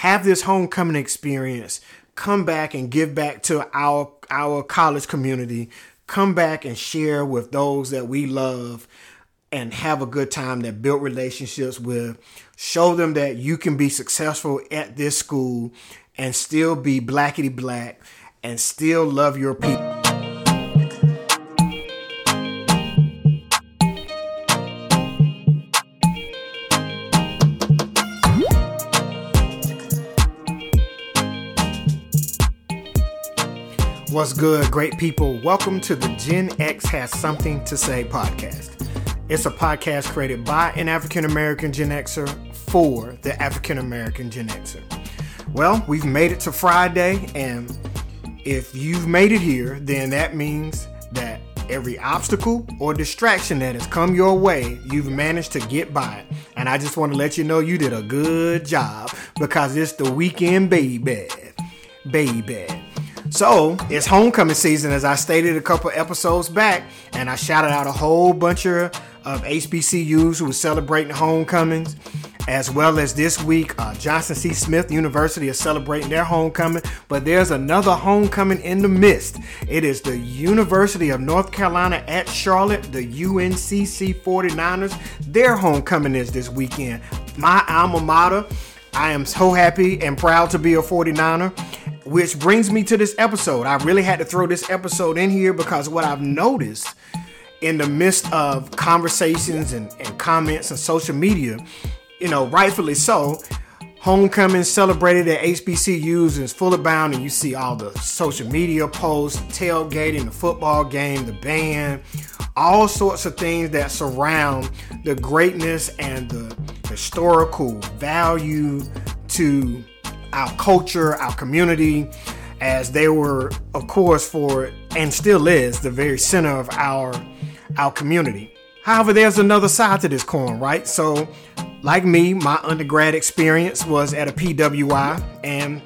have this homecoming experience, come back and give back to our our college community, come back and share with those that we love and have a good time that build relationships with. Show them that you can be successful at this school and still be blackety black and still love your people What's good, great people? Welcome to the Gen X Has Something to Say podcast. It's a podcast created by an African American Gen Xer for the African American Gen Xer. Well, we've made it to Friday, and if you've made it here, then that means that every obstacle or distraction that has come your way, you've managed to get by it. And I just want to let you know you did a good job because it's the weekend, baby. Baby. So it's homecoming season, as I stated a couple episodes back, and I shouted out a whole bunch of, of HBCUs who were celebrating homecomings, as well as this week, uh, Johnson C. Smith University is celebrating their homecoming. But there's another homecoming in the midst. It is the University of North Carolina at Charlotte, the UNCC 49ers. Their homecoming is this weekend. My alma mater. I am so happy and proud to be a 49er. Which brings me to this episode. I really had to throw this episode in here because what I've noticed in the midst of conversations and, and comments and social media, you know, rightfully so, homecoming celebrated at HBCUs is full abound, and you see all the social media posts, tailgating, the football game, the band, all sorts of things that surround the greatness and the historical value to our culture, our community, as they were, of course, for and still is the very center of our our community. However, there's another side to this coin, right? So, like me, my undergrad experience was at a PWI, and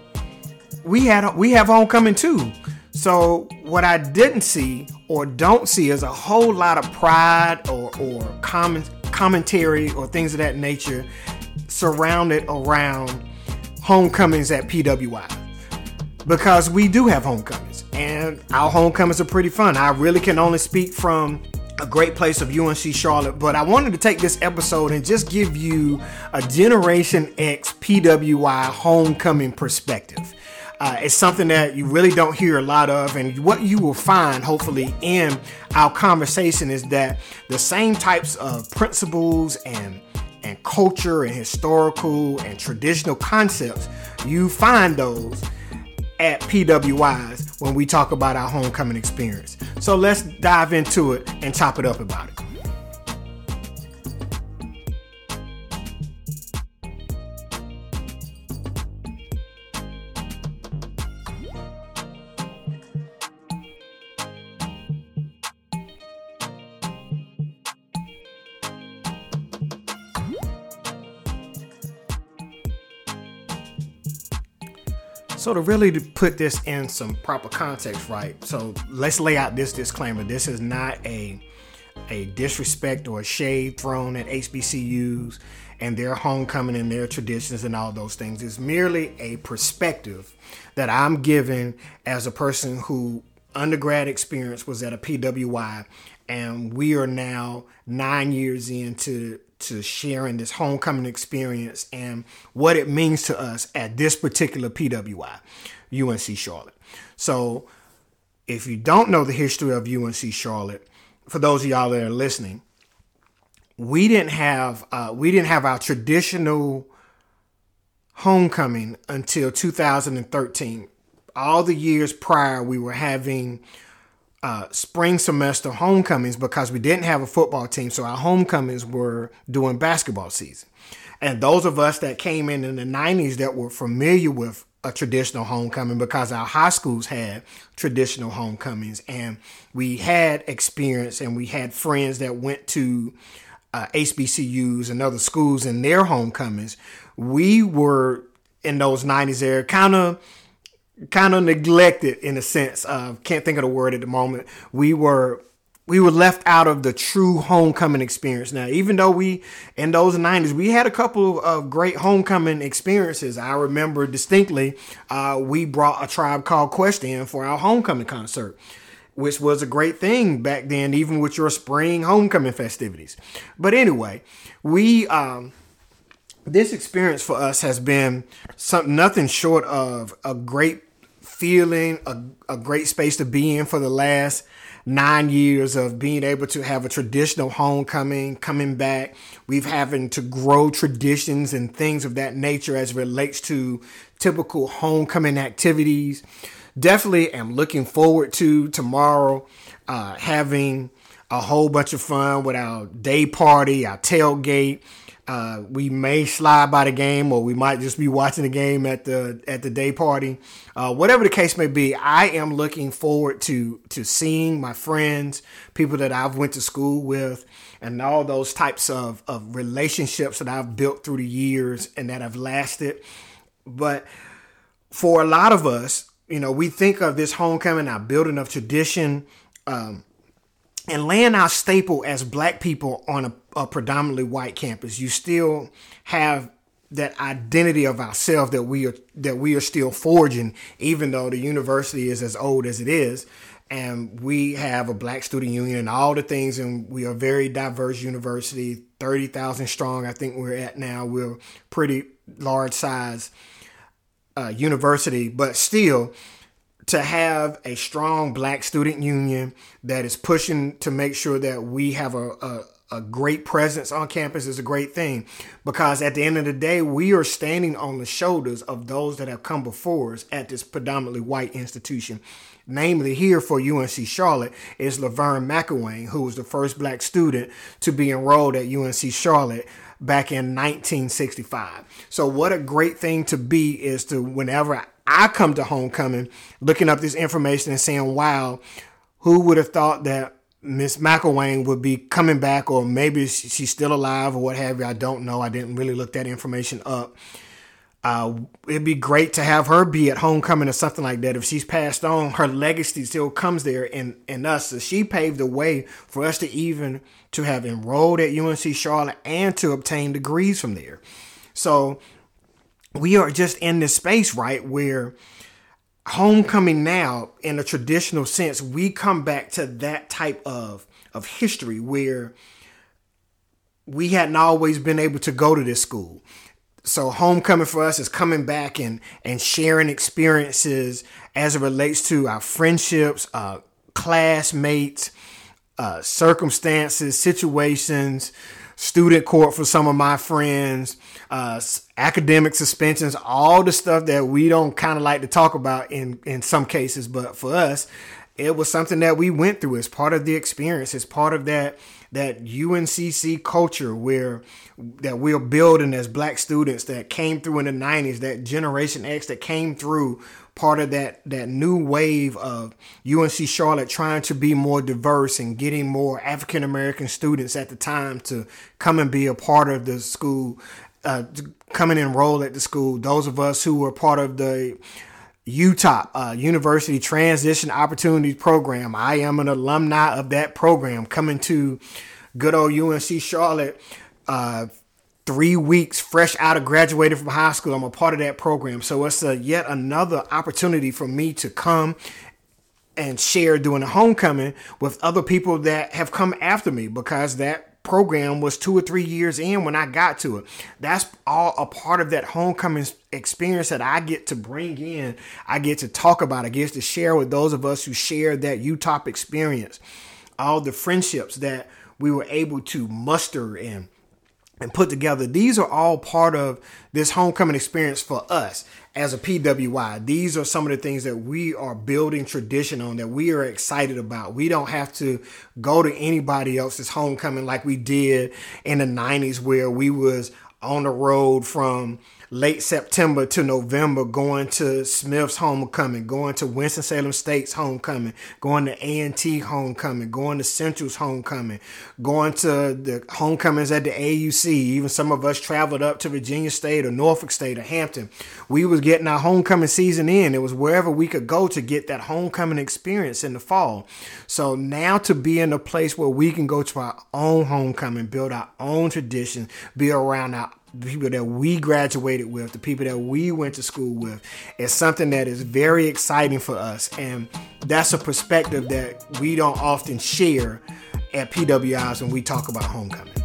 we had we have homecoming too. So, what I didn't see or don't see is a whole lot of pride or or comment commentary or things of that nature surrounded around homecomings at PWI because we do have homecomings and our homecomings are pretty fun. I really can only speak from a great place of UNC Charlotte, but I wanted to take this episode and just give you a Generation X PWI homecoming perspective. Uh, it's something that you really don't hear a lot of, and what you will find, hopefully, in our conversation is that the same types of principles and and culture and historical and traditional concepts, you find those at PWIs when we talk about our homecoming experience. So let's dive into it and chop it up about it. So to really put this in some proper context, right? So let's lay out this disclaimer. This is not a a disrespect or a shade thrown at HBCUs and their homecoming and their traditions and all those things. It's merely a perspective that I'm giving as a person who undergrad experience was at a PWI and we are now nine years into to sharing this homecoming experience and what it means to us at this particular PWI, UNC Charlotte. So, if you don't know the history of UNC Charlotte, for those of y'all that are listening, we didn't have uh, we didn't have our traditional homecoming until 2013. All the years prior, we were having uh, spring semester homecomings because we didn't have a football team. So our homecomings were during basketball season. And those of us that came in in the 90s that were familiar with a traditional homecoming because our high schools had traditional homecomings and we had experience and we had friends that went to uh, HBCUs and other schools in their homecomings. We were in those 90s era kind of kind of neglected in a sense of can't think of the word at the moment. We were we were left out of the true homecoming experience. Now, even though we in those '90s we had a couple of great homecoming experiences, I remember distinctly uh, we brought a tribe called Quest in for our homecoming concert, which was a great thing back then, even with your spring homecoming festivities. But anyway, we. Um, this experience for us has been something nothing short of a great feeling, a, a great space to be in for the last nine years of being able to have a traditional homecoming coming back. We've having to grow traditions and things of that nature as relates to typical homecoming activities. Definitely am looking forward to tomorrow uh, having a whole bunch of fun with our day party, our tailgate uh, we may slide by the game, or we might just be watching the game at the at the day party. Uh, whatever the case may be, I am looking forward to to seeing my friends, people that I've went to school with, and all those types of of relationships that I've built through the years and that have lasted. But for a lot of us, you know, we think of this homecoming, our building of tradition. Um, and laying our staple as black people on a, a predominantly white campus, you still have that identity of ourselves that we are that we are still forging, even though the university is as old as it is, and we have a black student union and all the things, and we are a very diverse university, thirty thousand strong. I think we're at now. We're pretty large size uh, university, but still, to have a strong black student union that is pushing to make sure that we have a, a, a, great presence on campus is a great thing. Because at the end of the day we are standing on the shoulders of those that have come before us at this predominantly white institution. Namely here for unc charlotte is laverne mcilwain who was the first black student to be enrolled at unc charlotte back in 1965 so what a great thing to be is to whenever I come to homecoming looking up this information and saying, wow, who would have thought that Miss McElwain would be coming back, or maybe she's still alive, or what have you. I don't know. I didn't really look that information up. Uh, it'd be great to have her be at homecoming or something like that. If she's passed on, her legacy still comes there in, in us. So she paved the way for us to even to have enrolled at UNC Charlotte and to obtain degrees from there. So we are just in this space, right, where homecoming now, in a traditional sense, we come back to that type of of history where we hadn't always been able to go to this school. So homecoming for us is coming back and and sharing experiences as it relates to our friendships, uh, classmates, uh, circumstances, situations, student court for some of my friends, uh, academic suspensions, all the stuff that we don't kind of like to talk about in in some cases, but for us, it was something that we went through. As part of the experience, as part of that that UNCC culture where that we're building as black students that came through in the 90s, that generation X that came through part of that that new wave of UNC Charlotte trying to be more diverse and getting more African American students at the time to come and be a part of the school, uh, come and enroll at the school. Those of us who were part of the UTOP, uh, University Transition Opportunities Program. I am an alumni of that program coming to good old UNC Charlotte uh, three weeks fresh out of graduating from high school. I'm a part of that program. So it's a, yet another opportunity for me to come and share during the homecoming with other people that have come after me because that program was two or three years in when I got to it. That's all a part of that homecoming experience that I get to bring in. I get to talk about. I get to share with those of us who share that UTOP experience. All the friendships that we were able to muster and and put together. These are all part of this homecoming experience for us as a PWI. These are some of the things that we are building tradition on that we are excited about. We don't have to go to anybody else's homecoming like we did in the 90s where we was on the road from late September to November, going to Smith's homecoming, going to Winston-Salem State's homecoming, going to A&T homecoming, going to Central's homecoming, going to the homecomings at the AUC. Even some of us traveled up to Virginia State or Norfolk State or Hampton. We was getting our homecoming season in. It was wherever we could go to get that homecoming experience in the fall. So now to be in a place where we can go to our own homecoming, build our own tradition, be around our the people that we graduated with, the people that we went to school with, is something that is very exciting for us. And that's a perspective that we don't often share at PWIs when we talk about homecoming.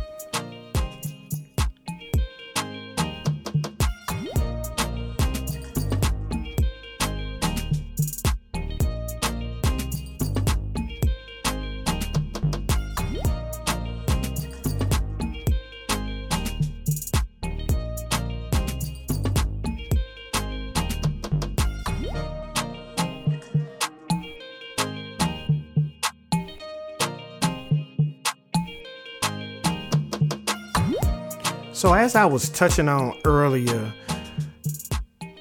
So as I was touching on earlier,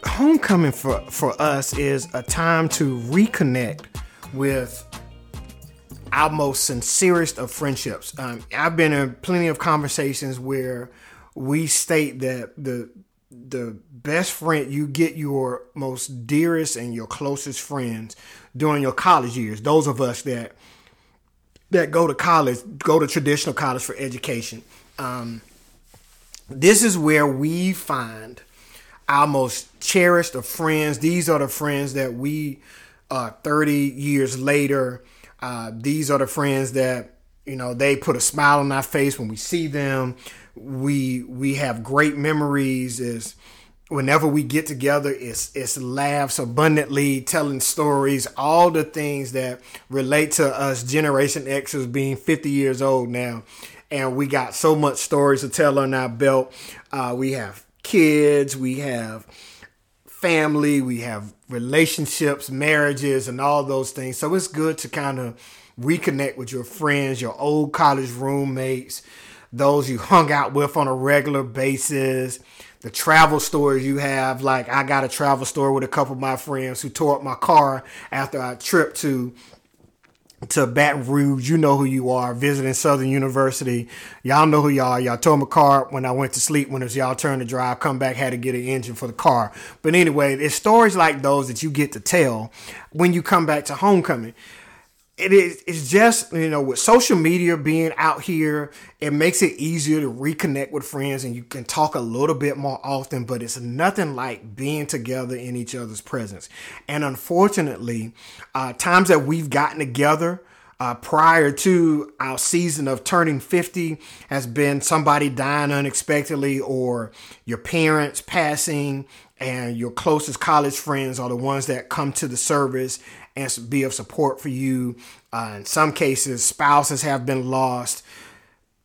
homecoming for, for us is a time to reconnect with our most sincerest of friendships. Um, I've been in plenty of conversations where we state that the the best friend you get your most dearest and your closest friends during your college years. Those of us that that go to college, go to traditional college for education. Um, this is where we find our most cherished of friends. These are the friends that we, uh, 30 years later, uh, these are the friends that, you know, they put a smile on our face when we see them. We, we have great memories is whenever we get together, it's, it's laughs abundantly, telling stories, all the things that relate to us Generation Xers being 50 years old now and we got so much stories to tell on our belt. Uh, we have kids, we have family, we have relationships, marriages, and all those things. So it's good to kind of reconnect with your friends, your old college roommates, those you hung out with on a regular basis. The travel stories you have, like I got a travel story with a couple of my friends who tore up my car after our trip to to Baton Rouge. You know who you are. Visiting Southern University. Y'all know who y'all are. Y'all told my car when I went to sleep when it was y'all turn to drive, come back, had to get an engine for the car. But anyway, it's stories like those that you get to tell when you come back to homecoming it is it's just you know with social media being out here it makes it easier to reconnect with friends and you can talk a little bit more often but it's nothing like being together in each other's presence. And unfortunately uh, times that we've gotten together uh, prior to our season of turning 50 has been somebody dying unexpectedly or your parents passing and your closest college friends are the ones that come to the service and be of support for you. Uh, in some cases, spouses have been lost,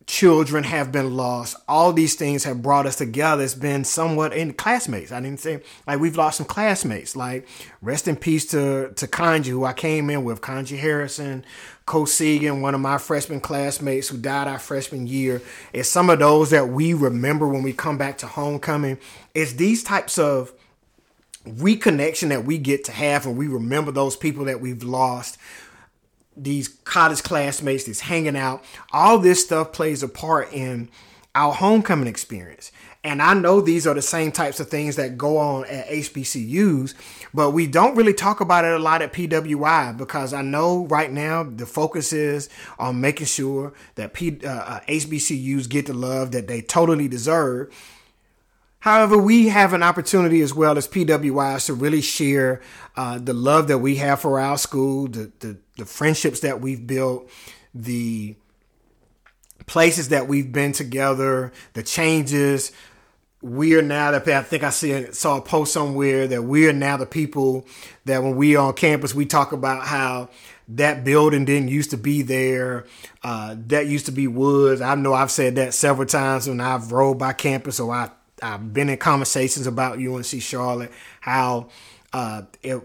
children have been lost. All these things have brought us together. It's been somewhat in classmates. I didn't say like we've lost some classmates. Like rest in peace to to Kanji, who I came in with, Kanji Harrison, Coach Segan, one of my freshman classmates who died our freshman year. It's some of those that we remember when we come back to homecoming. It's these types of reconnection that we get to have and we remember those people that we've lost these college classmates that's hanging out. All this stuff plays a part in our homecoming experience. And i know these are the same types of things that go on at hbcus but we don't really talk about it a lot at pwi because i know right now the focus is on making sure that P, uh, hbcus uh, get the love that they totally deserve However, we have an opportunity as well as PWIs to really share uh, the love that we have for our school, the, the, the friendships that we've built, the places that we've been together, the changes. We are now the I think I see saw a post somewhere that we are now the people that when we are on campus we talk about how that building didn't used to be there. Uh, that used to be woods. I know I've said that several times when I've rode by campus or I I've been in conversations about UNC Charlotte, how uh, it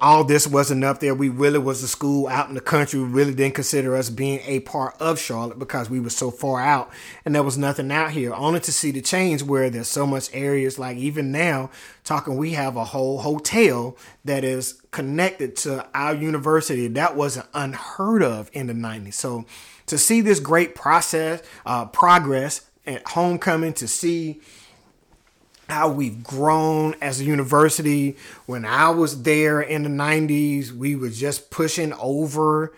all this wasn't up there. We really was a school out in the country. We really didn't consider us being a part of Charlotte because we were so far out and there was nothing out here. Only to see the change where there's so much areas like even now talking we have a whole hotel that is connected to our university. That wasn't unheard of in the 90s. So to see this great process, uh, progress at homecoming, to see how we've grown as a university. When I was there in the 90s, we were just pushing over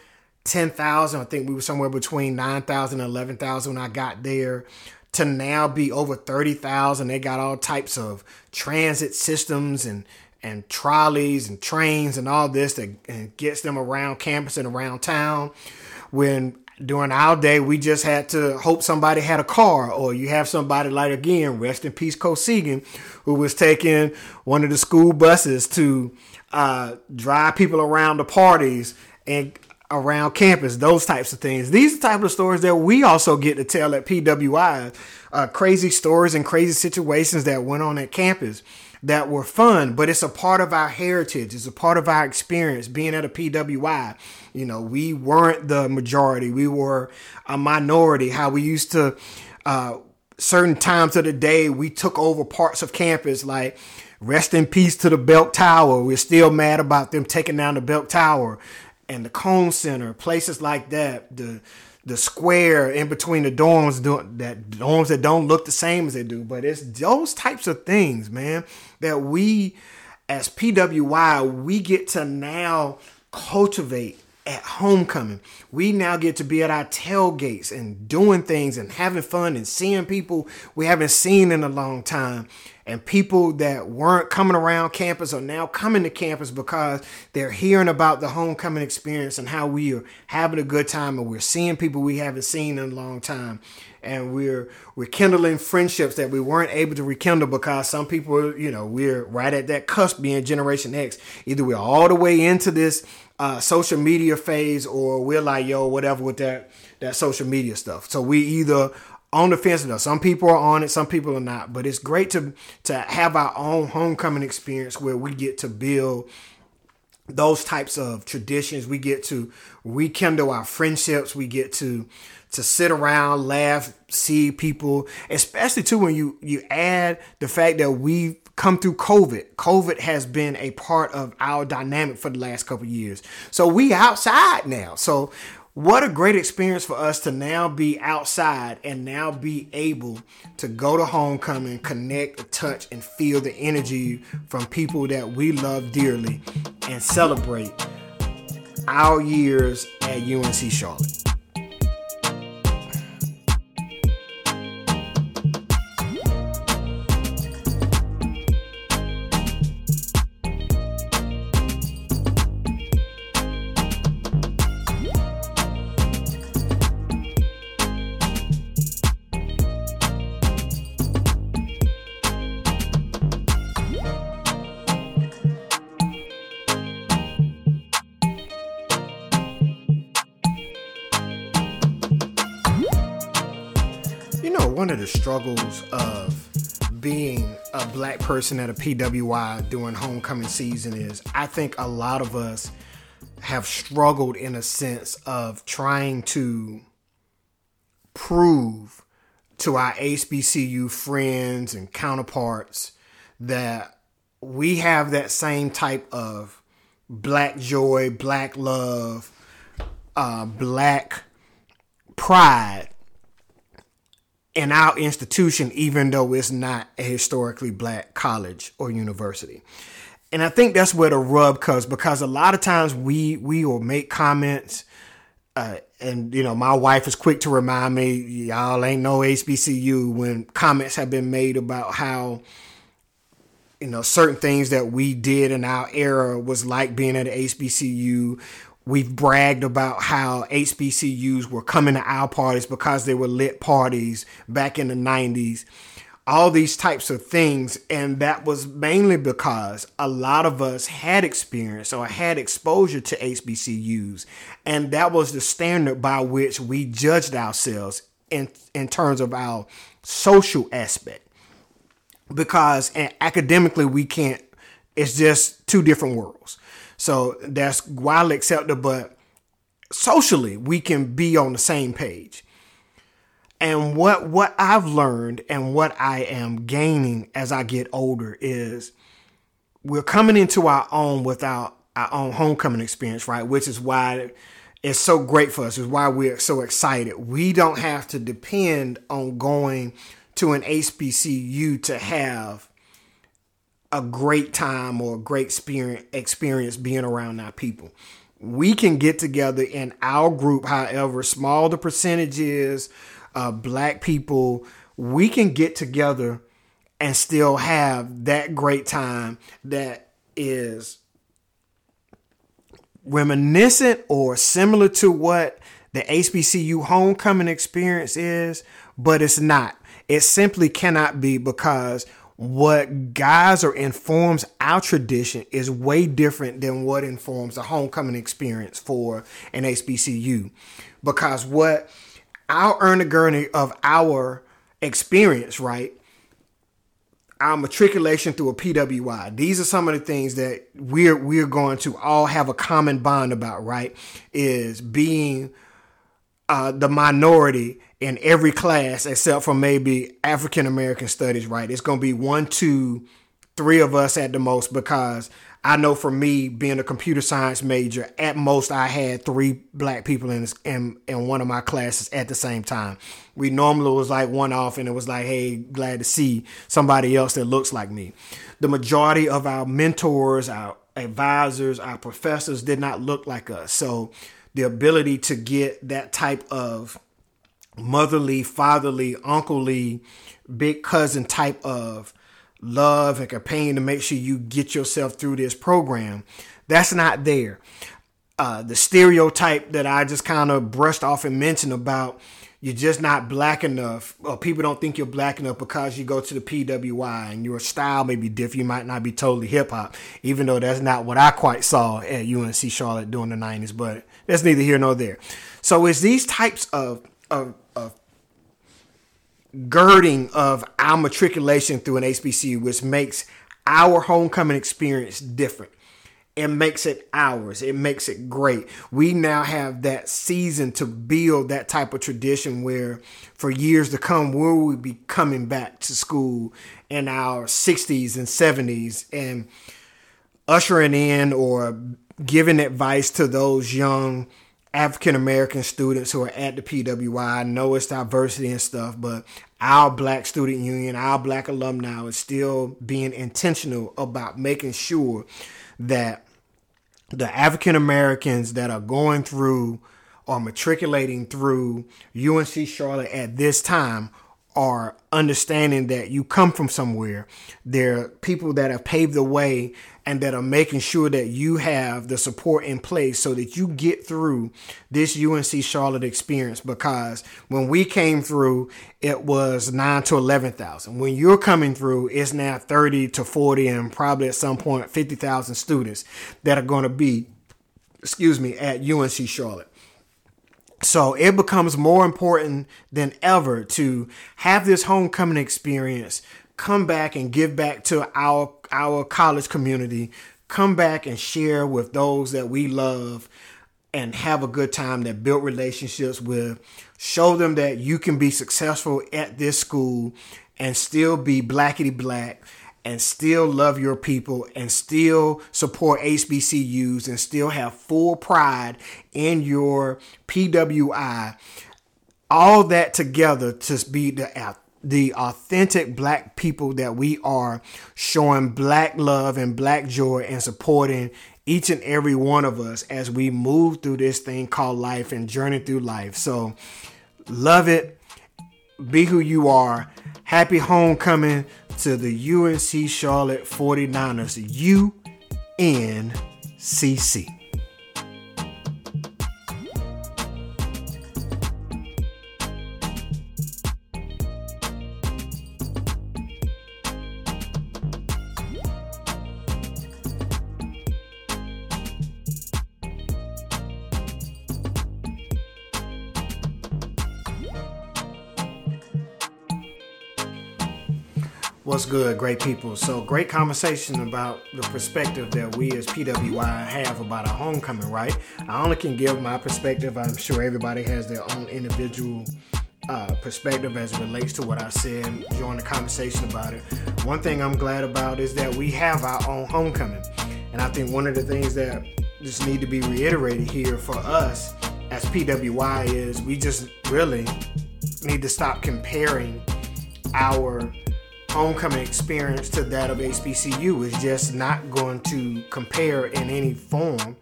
10,000. I think we were somewhere between 9,000 and 11,000 when I got there. To now be over 30,000. They got all types of transit systems and and trolleys and trains and all this that gets them around campus and around town. When during our day, we just had to hope somebody had a car, or you have somebody like again, rest in peace, Cosegan, who was taking one of the school buses to uh, drive people around the parties and around campus, those types of things. These are the type of stories that we also get to tell at PWI. Uh, crazy stories and crazy situations that went on at campus that were fun, but it's a part of our heritage. It's a part of our experience being at a PWI. You know, we weren't the majority, we were a minority. How we used to, uh, certain times of the day, we took over parts of campus, like rest in peace to the Belk Tower. We're still mad about them taking down the Belk Tower and the Cone Center, places like that. The the square in between the dorms do, that dorms that don't look the same as they do. But it's those types of things man that we as pwi we get to now cultivate at homecoming. We now get to be at our tailgates and doing things and having fun and seeing people we haven't seen in a long time. And people that weren't coming around campus are now coming to campus because they're hearing about the homecoming experience and how we are having a good time and we're seeing people we haven't seen in a long time. And we're we're friendships that we weren't able to rekindle because some people you know we're right at that cusp being generation x. Either we're all the way into this uh, social media phase or we're like yo whatever with that that social media stuff so we either on the fence enough. Some people are on it, some people are not. But it's great to to have our own homecoming experience where we get to build those types of traditions. We get to rekindle our friendships. We get to to sit around, laugh, see people, especially too when you you add the fact that we come through COVID. COVID has been a part of our dynamic for the last couple years. So we outside now. So what a great experience for us to now be outside and now be able to go to homecoming, connect, touch, and feel the energy from people that we love dearly and celebrate our years at UNC Charlotte. Of being a black person at a PWI during homecoming season is I think a lot of us have struggled in a sense of trying to prove to our HBCU friends and counterparts that we have that same type of black joy, black love, uh, black pride in our institution, even though it's not a historically black college or university. And I think that's where the rub comes because a lot of times we we will make comments, uh, and you know my wife is quick to remind me, y'all ain't no HBCU when comments have been made about how you know certain things that we did in our era was like being at an HBCU We've bragged about how HBCUs were coming to our parties because they were lit parties back in the 90s. All these types of things. And that was mainly because a lot of us had experience or had exposure to HBCUs. And that was the standard by which we judged ourselves in, in terms of our social aspect. Because academically, we can't, it's just two different worlds. So that's widely accepted, but socially we can be on the same page. And what what I've learned and what I am gaining as I get older is we're coming into our own without our own homecoming experience, right? Which is why it's so great for us, is why we're so excited. We don't have to depend on going to an HBCU to have a great time or a great experience, being around our people. We can get together in our group, however small the percentage is, uh, black people, we can get together and still have that great time that is reminiscent or similar to what the HBCU homecoming experience is, but it's not. It simply cannot be because what guys or informs our tradition is way different than what informs a homecoming experience for an HBCU. Because what our earn a gurney of our experience, right? Our matriculation through a PWI. These are some of the things that we're we're going to all have a common bond about, right? Is being uh, the minority in every class except for maybe African American studies, right? It's going to be one, two, three of us at the most because I know for me being a computer science major, at most I had three black people in in, in one of my classes at the same time. We normally was like one off, and it was like, hey, glad to see somebody else that looks like me. The majority of our mentors, our advisors, our professors did not look like us, so the ability to get that type of motherly, fatherly, unclely, big cousin type of love and companion to make sure you get yourself through this program. That's not there. Uh, the stereotype that I just kind of brushed off and mentioned about you're just not black enough, or people don't think you're black enough because you go to the PWI and your style may be different. You might not be totally hip hop, even though that's not what I quite saw at UNC Charlotte during the 90s, but that's neither here nor there. So it's these types of, of, of girding of our matriculation through an HBCU, which makes our homecoming experience different. It makes it ours. It makes it great. We now have that season to build that type of tradition where for years to come, we will be coming back to school in our 60s and 70s and ushering in or giving advice to those young African American students who are at the PWI. I know it's diversity and stuff, but our Black Student Union, our Black alumni is still being intentional about making sure that the African Americans that are going through or matriculating through UNC Charlotte at this time are understanding that you come from somewhere. There are people that have paved the way and that are making sure that you have the support in place so that you get through this UNC Charlotte experience. Because when we came through, it was nine to 11,000. When you're coming through, it's now 30 to 40 and probably at some point point fifty thousand students that are going to be, excuse me, at UNC Charlotte. So it becomes more important than ever to have this homecoming experience, come back and give back to our our college community, come back and share with those that we love and have a good time that build relationships with show them that you can be successful at this school and still be blackety black and still love your people and still support HBCUs and still have full pride in your PWI. All that together to be the the authentic black people that we are showing black love and black joy and supporting each and every one of us as we move through this thing called life and journey through life. So love it. Be who you are. Happy homecoming to the UNC Charlotte 49ers. UNCC. Great people? So, great conversation about the perspective that we as PWI have about our homecoming, right? I only can give my perspective. I'm sure everybody has their own individual uh, perspective as it relates to what I said during the conversation about it. One thing I'm glad about is that we have our own homecoming. And I think one of the things that just need to be reiterated here for us as PWI is we just really need to stop comparing our homecoming experience to that of HBCU is just not going to compare in any form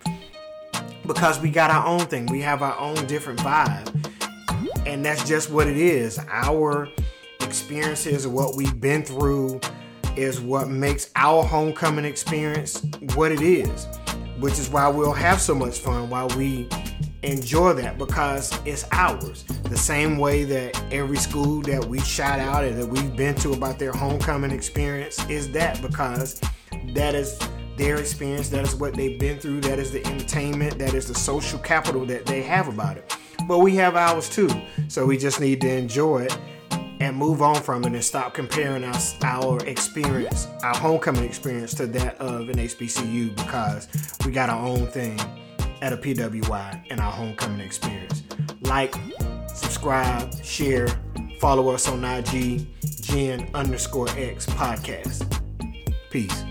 because we got our own thing. We have our own different vibe. And that's just what it is. Our experiences, what we've been through, is what makes our homecoming experience what it is, which is why we'll have so much fun while we enjoy that because it's ours. The same way that every school that we shout out and that we've been to about their homecoming experience is that because that is their experience, that is what they've been through, that is the entertainment, that is the social capital that they have about it. But we have ours too. So we just need to enjoy it and move on from it and stop comparing our, our experience, our homecoming experience to that of an HBCU because we got our own thing at a PWI in our homecoming experience. Like, subscribe, share, follow us on IG, Gen underscore X podcast. Peace.